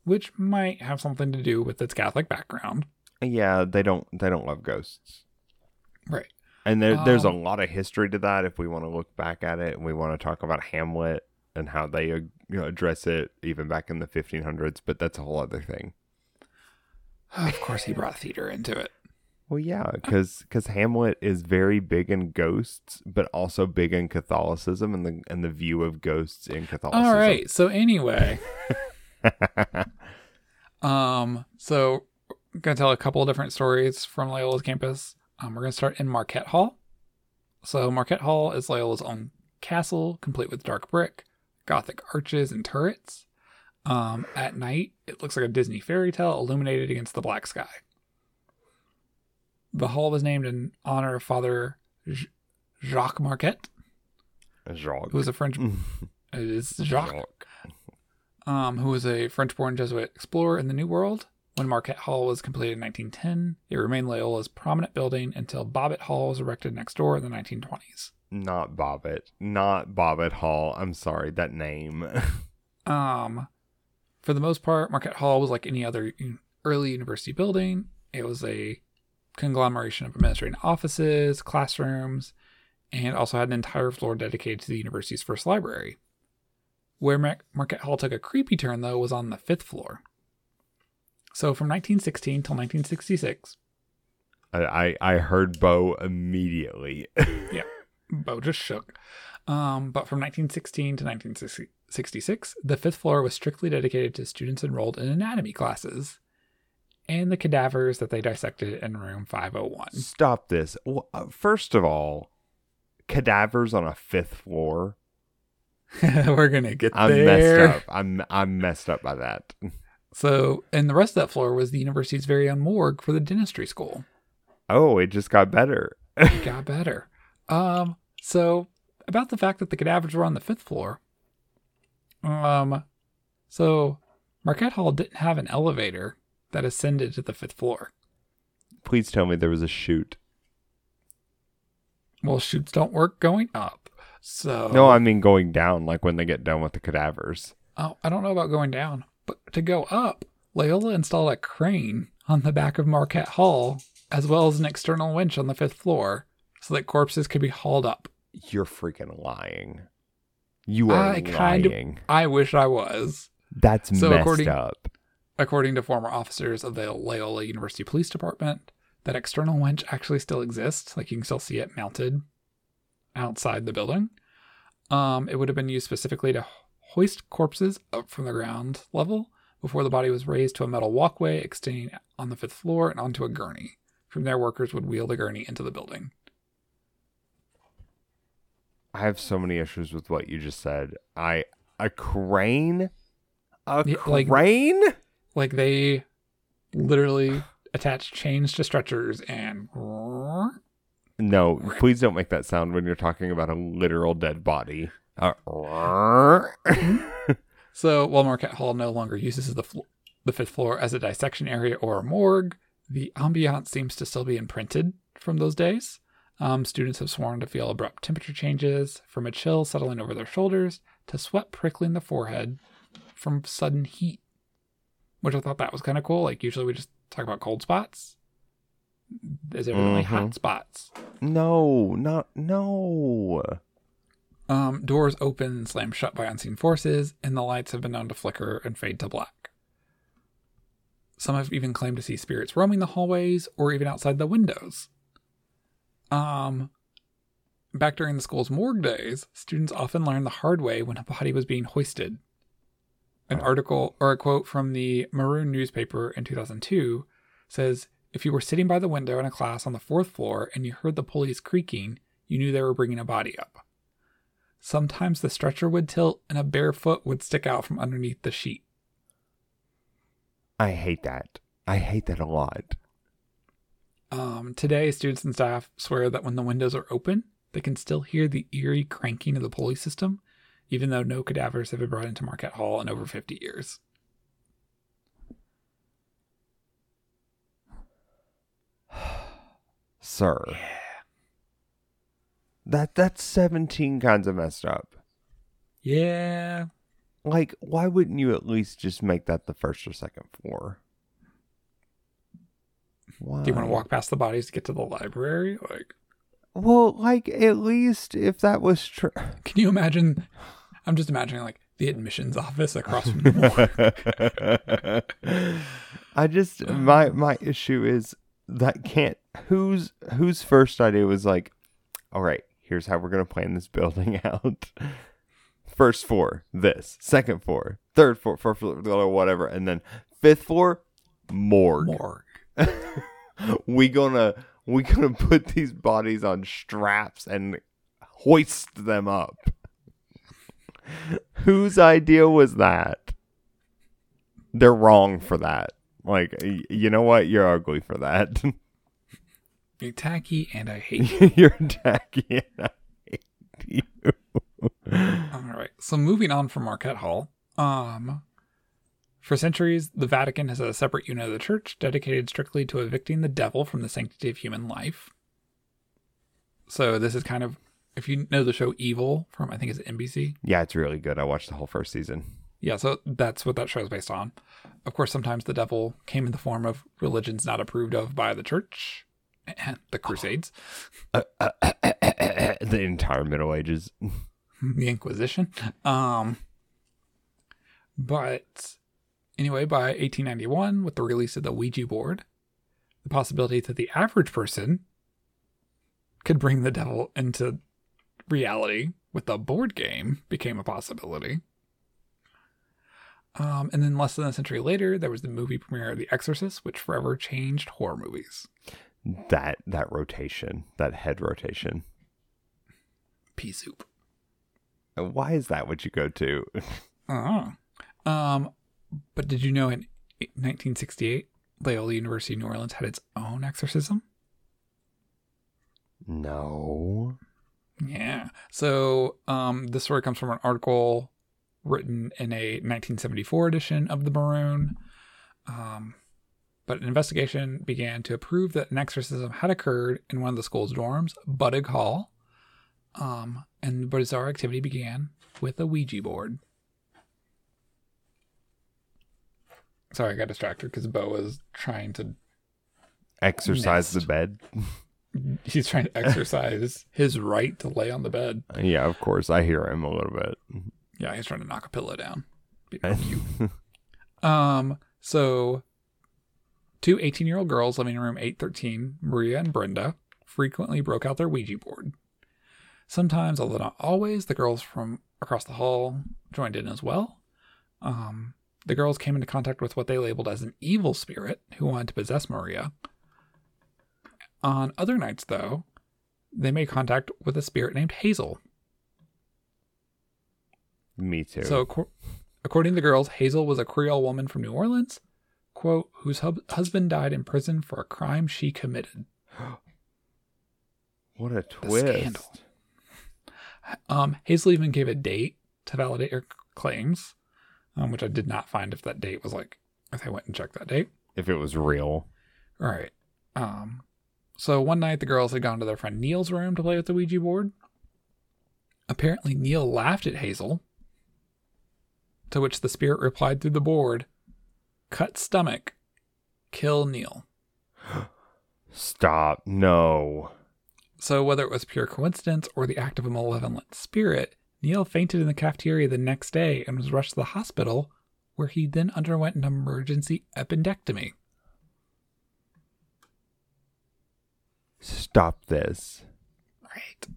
which might have something to do with its catholic background Yeah, they don't they don't love ghosts. right And there, there's a Um, lot of history to that if we want to look back at it and we want to talk about Hamlet and how they uh, you know address it even back in the 1500s, but that's a whole other thing. of course he brought theater into it Well, yeah, because because Hamlet is very big in ghosts, but also big in Catholicism and the and the view of ghosts in Catholicism. all right so anyway [laughs] Um, so I'm gonna tell a couple of different stories from Loyola's campus. Um, we're gonna start in Marquette Hall. So Marquette Hall is Loyola's own castle, complete with dark brick, gothic arches, and turrets. Um, at night, it looks like a Disney fairy tale illuminated against the black sky. The hall was named in honor of Father Jacques Marquette, Jacques. who was a French. [laughs] It is Jacques um, who was a French born Jesuit explorer in the New World. When Marquette Hall was completed in 1910, it remained Loyola's prominent building until Bobbitt Hall was erected next door in the 1920s. Not Bobbitt. Not Bobbitt Hall. I'm sorry, that name. [laughs] Um, for the most part, Marquette Hall was like any other early university building. It was a conglomeration of administrative offices, classrooms, and also had an entire floor dedicated to the university's first library. Where Mar- Marquette Hall took a creepy turn, though, was on the fifth floor. So from 1916 till 1966, I, I I heard Bo immediately. [laughs] Yeah, Bo just shook. Um, but from 1916 to 1966, the fifth floor was strictly dedicated to students enrolled in anatomy classes and the cadavers that they dissected in room 501. Stop this. Well, uh, First of all, cadavers on a fifth floor. [laughs] We're gonna get I'm there. messed up. I'm I'm messed up by that. So, and the rest of that floor was the university's very own morgue for the dentistry school. Oh, it just got better. It [laughs] got better. Um, so about the fact that the cadavers were on the fifth floor. Um, so Marquette Hall didn't have an elevator that ascended to the fifth floor. Please tell me there was a chute. Well, chutes don't work going up. So No, I mean going down, like when they get done with the cadavers. oh, I don't know about going down, but to go up, Loyola installed a crane on the back of Marquette Hall, as well as an external winch on the fifth floor, so that corpses could be hauled up. You're freaking lying. You are I kind of- lying. I wish I was. That's So messed according- up. According to former officers of the Loyola University Police Department, that external winch actually still exists. Like you can still see it mounted outside the building. Um, it would have been used specifically to hoist corpses up from the ground level before the body was raised to a metal walkway extending on the fifth floor and onto a gurney. From there, workers would wheel the gurney into the building. I have so many issues with what you just said. I a crane, a Yeah, crane. Like they literally attach chains to stretchers and no, please don't make that sound when you're talking about a literal dead body. Uh, [laughs] So while Marquette Hall no longer uses the fl- the fifth floor as a dissection area or a morgue, the ambiance seems to still be imprinted from those days. Um, students have sworn to feel abrupt temperature changes, from a chill settling over their shoulders to sweat prickling the forehead from sudden heat. Which I thought that was kind of cool. Like usually we just talk about cold spots. There's evidently hot Mhm. spots. no, not no. Um, doors open and slam shut by unseen forces, and the lights have been known to flicker and fade to black. Some have even claimed to see spirits roaming the hallways or even outside the windows. Um, back during the school's morgue days, students often learned the hard way when a body was being hoisted. An article or a quote from the Maroon newspaper in 2002 says if you were sitting by the window in a class on the fourth floor and you heard the pulleys creaking, you knew they were bringing a body up. Sometimes the stretcher would tilt and a bare foot would stick out from underneath the sheet. I hate that. I hate that a lot. Um, today, students and staff swear that when the windows are open, they can still hear the eerie cranking of the pulley system, even though no cadavers have been brought into Marquette Hall in over 50 years. [sighs] Sir. Yeah. That that's 17 kinds of messed up. Yeah. Like, why wouldn't you at least just make that the first or second floor? Why? Do you want to walk past the bodies to get to the library? Like, Well, like at least if that was true. can you imagine? I'm just imagining like the admissions office across from [laughs] the morgue. I just my um, my issue is that can't whose whose first idea was like, all right, here's how we're gonna plan this building [laughs] out. First floor, this. Second floor, third floor, fourth floor, whatever, and then fifth floor, morgue. morgue. [laughs] we gonna we gonna put these bodies on straps and hoist them up. [laughs] Whose idea was that? They're wrong for that. Like, you know what? You're ugly for that. [laughs] You're tacky, and I hate you. [laughs] You're tacky and I hate you. All right. So moving on from Marquette Hall, um, for centuries, the Vatican has a separate unit of the church dedicated strictly to evicting the devil from the sanctity of human life. So this is kind of, if you know the show Evil from I think it's NBC, Yeah, it's really good. I watched the whole first season. yeah. So that's what that show is based on. Of course, sometimes the devil came in the form of religions not approved of by the church, the Crusades, [laughs] the entire Middle Ages. [laughs] the Inquisition. Um, but anyway, by 1891, with the release of the Ouija board, the possibility that the average person could bring the devil into reality with a board game became a possibility. Um, and then less than a century later, there was the movie premiere of The Exorcist, which forever changed horror movies. That that rotation, that head rotation. Pea soup. Why is that what you go to? Oh. Um, but did you know in 1968, Loyola University New Orleans had its own exorcism? No. Yeah. So um, this story comes from an article written in a 1974 edition of the Maroon. Um, but an investigation began to prove that an exorcism had occurred in one of the school's dorms, Buddig Hall. Um, and the bizarre activity began with a Ouija board. Sorry, I got distracted because Bo was trying to. Exercise Nest. the bed. [laughs] [laughs] He's trying to exercise [laughs] his right to lay on the bed. Yeah, of course. I hear him a little bit. Yeah, he's trying to knock a pillow down. Be [laughs] real. Um, So, two 18 year old girls living in room 813, Maria and Brenda, frequently broke out their Ouija board. Sometimes, although not always, the girls from across the hall joined in as well. Um, the girls came into contact with what they labeled as an evil spirit who wanted to possess Maria. On other nights, though, they made contact with a spirit named Hazel. Me too. So, acco- according to the girls, Hazel was a Creole woman from New Orleans, quote, whose hub- husband died in prison for a crime she committed. [gasps] what a twist! The scandal. Um, Hazel even gave a date to validate her claims, um, which I did not find if that date was like, if I went and checked that date. If it was real. All right. Um, so one night the girls had gone to their friend Neil's room to play with the Ouija board. Apparently, Neil laughed at Hazel, to which the spirit replied through the board, Cut stomach, kill Neil. [gasps] Stop. No. So, whether it was pure coincidence or the act of a malevolent spirit, Neil fainted in the cafeteria the next day and was rushed to the hospital, where he then underwent an emergency appendectomy. Stop this. Right.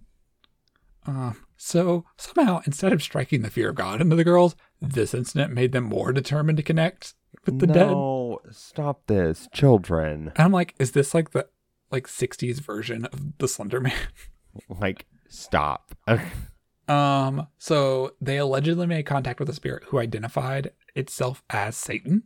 Um, so somehow, instead of striking the fear of God into the girls, this incident made them more determined to connect with the dead. no, stop this. Children. And I'm like, is this like the like 60s version of the Slender Man? [laughs] Like, stop. [laughs] um, so they allegedly made contact with a spirit who identified itself as Satan.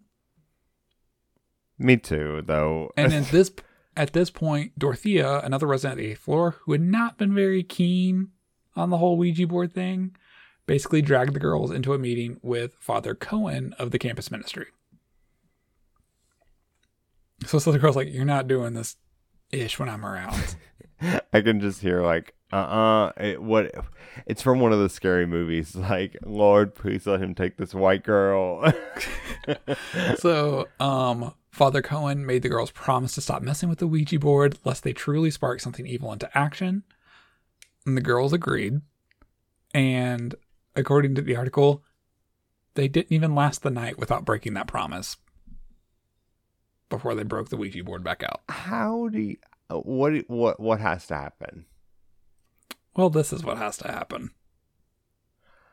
Me too, though. And at [laughs] this at this point, Dorothea, another resident of the eighth floor, who had not been very keen on the whole Ouija board thing, basically dragged the girls into a meeting with Father Cohen of the campus ministry. So, so the girls like, "You're not doing this ish when I'm around." [laughs] I can just hear like, uh, uh it, what? It's from one of the scary movies. [laughs] Like, Lord, please let him take this white girl. [laughs] so, um, Father Cohen made the girls promise to stop messing with the Ouija board lest they truly spark something evil into action. And the girls agreed. And according to the article, they didn't even last the night without breaking that promise before they broke the Ouija board back out. How do you? What? What? What has to happen? Well, this is what has to happen.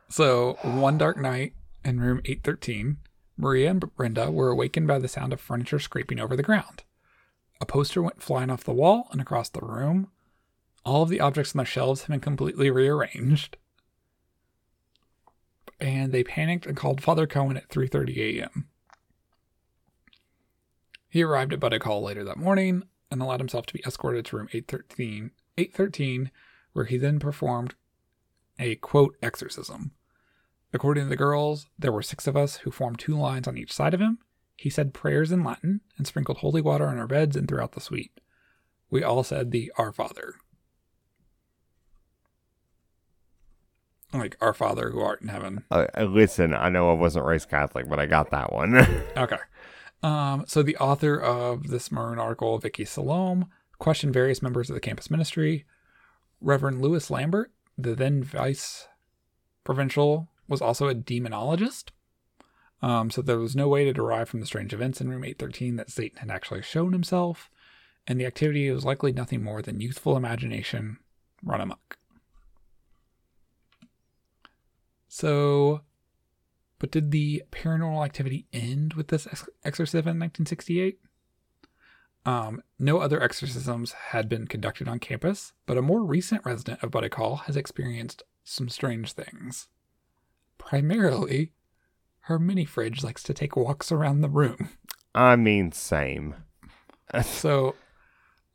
So, one dark night in room 813, Maria and Brenda were awakened by the sound of furniture scraping over the ground. A poster went flying off the wall and across the room. All of the objects on the shelves had been completely rearranged. And they panicked and called Father Cohen at 3:30 a.m. He arrived at Buddig later that morning and allowed himself to be escorted to room 813, 813 where he then performed a quote exorcism. According to the girls, there were six of us who formed two lines on each side of him. He said prayers in Latin and sprinkled holy water on our beds and throughout the suite. We all said the Our Father. Like, Our Father who art in heaven. Uh, listen, I know I wasn't raised Catholic, but I got that one. [laughs] Okay. Um, so the author of this Maroon article, Vicky Salome, questioned various members of the campus ministry. Reverend Louis Lambert, the then vice provincial, was also a demonologist. Um, so there was no way to derive from the strange events in room 813 that Satan had actually shown himself, and the activity was likely nothing more than youthful imagination run amok. So, but did the paranormal activity end with this ex- exorcism in 1968? Um, no other exorcisms had been conducted on campus, but a more recent resident of Buddig Hall has experienced some strange things. Primarily, her mini fridge likes to take walks around the room. I mean, same. [laughs] So,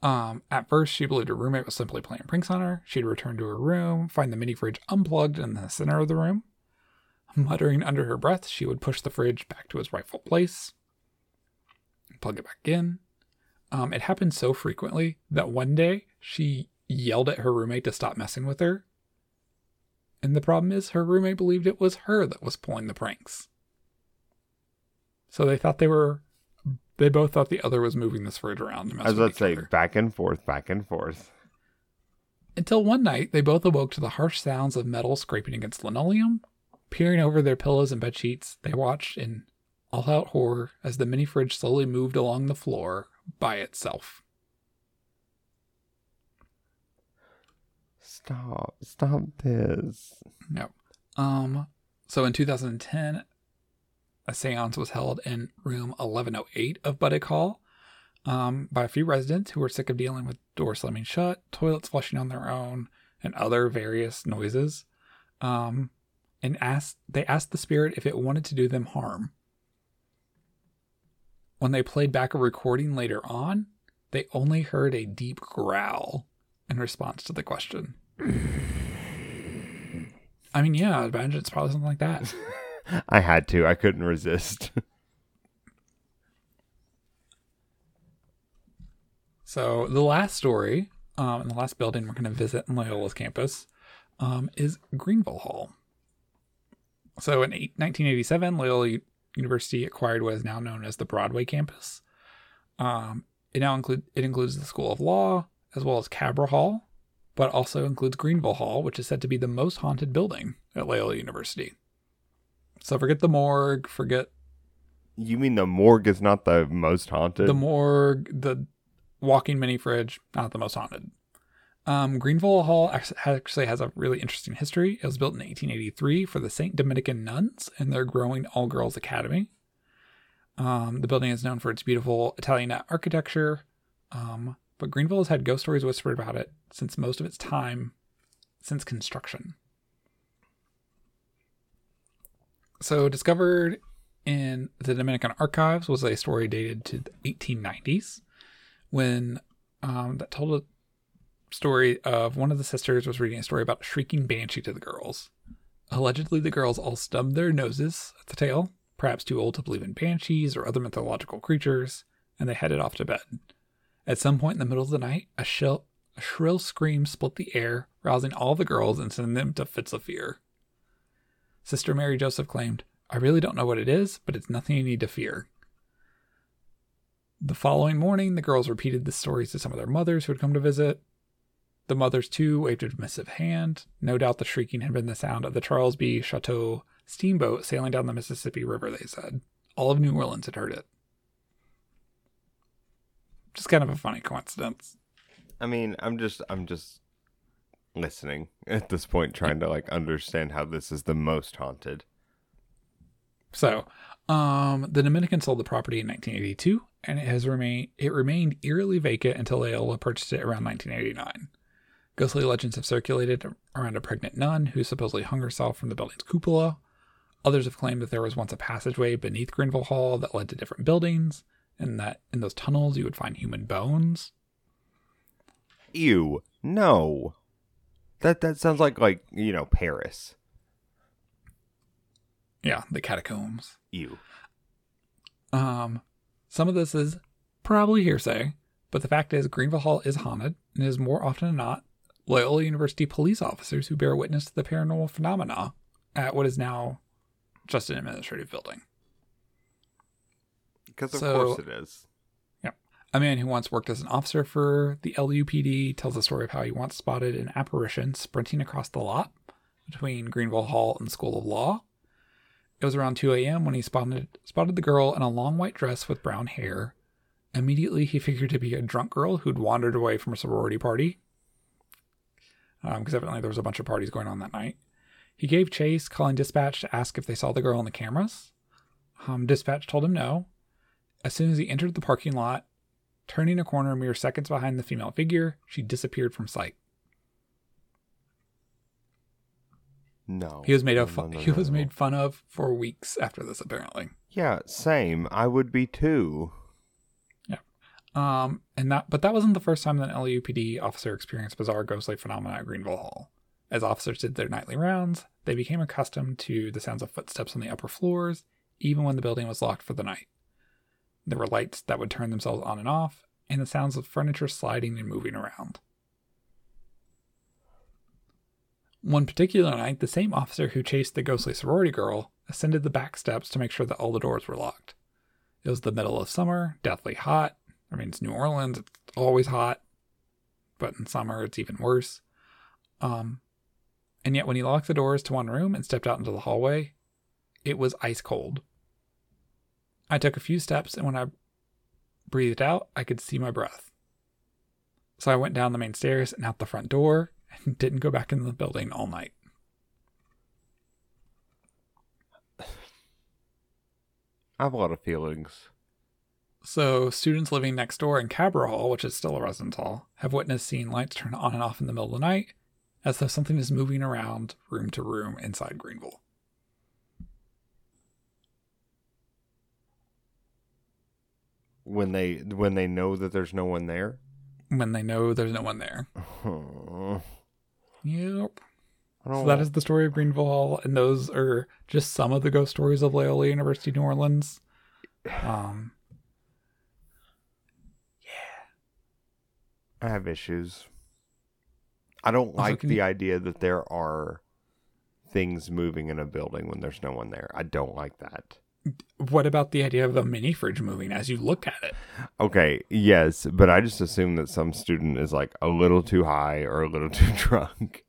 um, at first, she believed her roommate was simply playing pranks on her. She'd return to her room, find the mini fridge unplugged in the center of the room. Muttering under her breath, she would push the fridge back to its rightful place, plug it back in. Um, it happened so frequently that one day she yelled at her roommate to stop messing with her. And the problem is, her roommate believed it was her that was pulling the pranks. So they thought they were, they both thought the other was moving this fridge around. To mess I was about to say other. back and forth, back and forth. Until one night, they both awoke to the harsh sounds of metal scraping against linoleum. Peering over their pillows and bed sheets, they watched in all out horror as the mini fridge slowly moved along the floor by itself. Stop. Stop this. No. Um, so in 2010, a seance was held in room 1108 of Buddig Hall um, by a few residents who were sick of dealing with doors slamming shut, toilets flushing on their own, and other various noises. Um, and asked they asked the spirit if it wanted to do them harm. When they played back a recording later on, they only heard a deep growl in response to the question. [sighs] I mean, yeah, I imagine it's probably something like that. [laughs] I had to. I couldn't resist. [laughs] So the last story, um, and the last building we're going to visit in Loyola's campus, um, is Greenville Hall. So in eight, 1987, Loyola U- University acquired what is now known as the Broadway campus. Um, it now include it includes the School of Law as well as Cabra Hall, but also includes Greenville Hall, which is said to be the most haunted building at Loyola University. So forget the morgue, forget you mean the morgue is not the most haunted? the morgue, the walking mini fridge, not the most haunted. Um, Greenville Hall actually has a really interesting history. It was built in 1883 for the St. Dominican nuns and their growing all girls academy. Um, the building is known for its beautiful Italian architecture, um, but Greenville has had ghost stories whispered about it since most of its time since construction. So, discovered in the Dominican archives was a story dated to the 1890s when um, that told a story of one of the sisters was reading a story about a shrieking banshee to the girls. Allegedly, the girls all stubbed their noses at the tale, perhaps too old to believe in banshees or other mythological creatures, and they headed off to bed. At some point in the middle of the night, a, shrill, a shrill scream split the air, rousing all the girls and sending them to fits of fear. Sister Mary Joseph claimed, I really don't know what it is, but it's nothing you need to fear. The following morning, the girls repeated the stories to some of their mothers who had come to visit. The mothers, too, waved a dismissive hand. No doubt the shrieking had been the sound of the Charles B. Chateau steamboat sailing down the Mississippi River, they said. All of New Orleans had heard it. Just kind of a funny coincidence. I mean, I'm just I'm just listening [laughs] at this point trying to like understand how this is the most haunted. So, um, the Dominican sold the property in 1982, and it has remained it remained eerily vacant until Loyola purchased it around 1989. Ghostly legends have circulated around a pregnant nun who supposedly hung herself from the building's cupola. Others have claimed that there was once a passageway beneath Greenville Hall that led to different buildings, and that in those tunnels you would find human bones. Ew. No. That that sounds like like, you know, Paris. Yeah, the catacombs. Ew. Um, some of this is probably hearsay, but the fact is Greenville Hall is haunted and is more often than not Loyola University police officers who bear witness to the paranormal phenomena at what is now just an administrative building. Because of So- course it is. A man who once worked as an officer for the LUPD tells the story of how he once spotted an apparition sprinting across the lot between Greenville Hall and School of Law. It was around 2 a.m. when he spotted, spotted the girl in a long white dress with brown hair. Immediately, he figured to be a drunk girl who'd wandered away from a sorority party. Because evidently there was a bunch of parties going on that night. He gave chase, calling dispatch to ask if they saw the girl on the cameras. Um, dispatch told him no. As soon as he entered the parking lot, Turning a corner mere seconds behind the female figure, she disappeared from sight. No. He was made of No, fun. no, no, he was made fun of for weeks after this, apparently. Yeah, same. I would be too. Yeah. Um, and that, but that wasn't the first time that an LUPD officer experienced bizarre ghostly phenomena at Greenville Hall. As officers did their nightly rounds, they became accustomed to the sounds of footsteps on the upper floors, even when the building was locked for the night. There were lights that would turn themselves on and off, and the sounds of furniture sliding and moving around. One particular night, the same officer who chased the ghostly sorority girl ascended the back steps to make sure that all the doors were locked. It was the middle of summer, deathly hot. I mean, it's New Orleans, it's always hot, but in summer it's even worse. Um, and yet, when he locked the doors to one room and stepped out into the hallway, it was ice cold. I took a few steps, and when I breathed out, I could see my breath. So I went down the main stairs and out the front door and [laughs] didn't go back into the building all night. I have a lot of feelings. So, students living next door in Cabra Hall, which is still a residence hall, have witnessed seeing lights turn on and off in the middle of the night, as though something is moving around room to room inside Greenville. When they when they know that there's no one there. When they know there's no one there. [laughs] Yep. So that is the story of Greenville Hall, and those are just some of the ghost stories of Loyola University New Orleans. Um, I have issues. I don't like the you- idea that there are things moving in a building when there's no one there. I don't like that. What about the idea of a mini fridge moving as you look at it? Okay, yes, but I just assume that some student is like a little too high or a little [laughs] too drunk.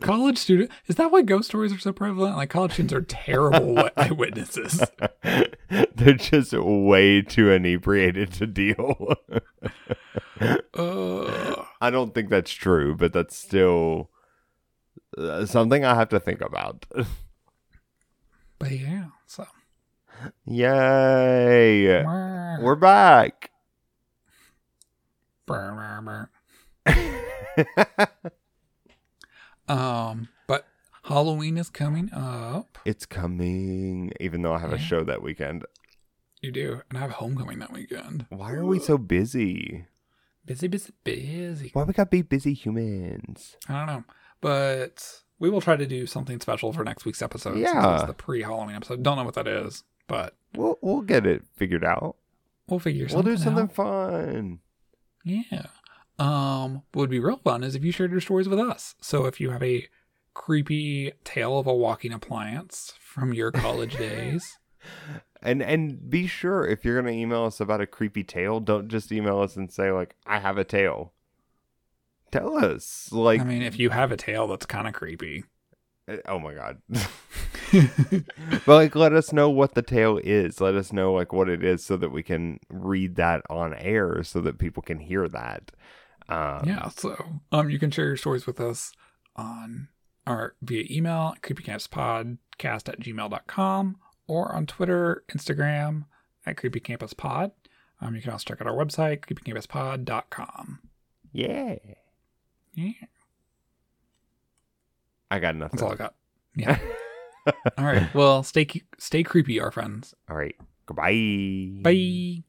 College student is that why ghost stories are so prevalent? Like college students are terrible wi- [laughs] eyewitnesses. [laughs] They're just way too inebriated to deal. Uh, I don't think that's true, but that's still uh, something I have to think about. But yeah, so Yay! Brr, We're back. brr, brr. [laughs] um, but Halloween is coming up. it's coming, even though I have a show that weekend. You do, and I have homecoming that weekend. Why are we so busy? Busy, busy, busy. Why we gotta be busy humans? I don't know, but we will try to do something special for next week's episode. since Yeah. it's the pre-Halloween episode. Don't know what that is, but We'll we'll get it figured out. we'll figure We'll something. do something out. fun. Yeah. Um, what would be real fun is if you shared your stories with us. So if you have a creepy tale of a walking appliance from your college days, [laughs] And and be sure if you're gonna email us about a creepy tale, don't just email us and say like I have a tale. Tell us like I mean, if you have a tale that's kind of creepy, uh, oh my god. [laughs] [laughs] but like let us know what the tale is. Let us know like what it is so that we can read that on air so that people can hear that. Um, yeah. So um, you can share your stories with us on our via email creepycampuspodcast at gmail.com or on Twitter, Instagram at creepycampuspod. Um, you can also check out our website creepycampuspod.com. Yeah. Yeah, I got nothing. that's all I got. Yeah. [laughs] [laughs] all right. Well, stay stay creepy, our friends. All right. Goodbye. Bye.